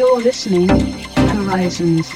You're listening to Horizons.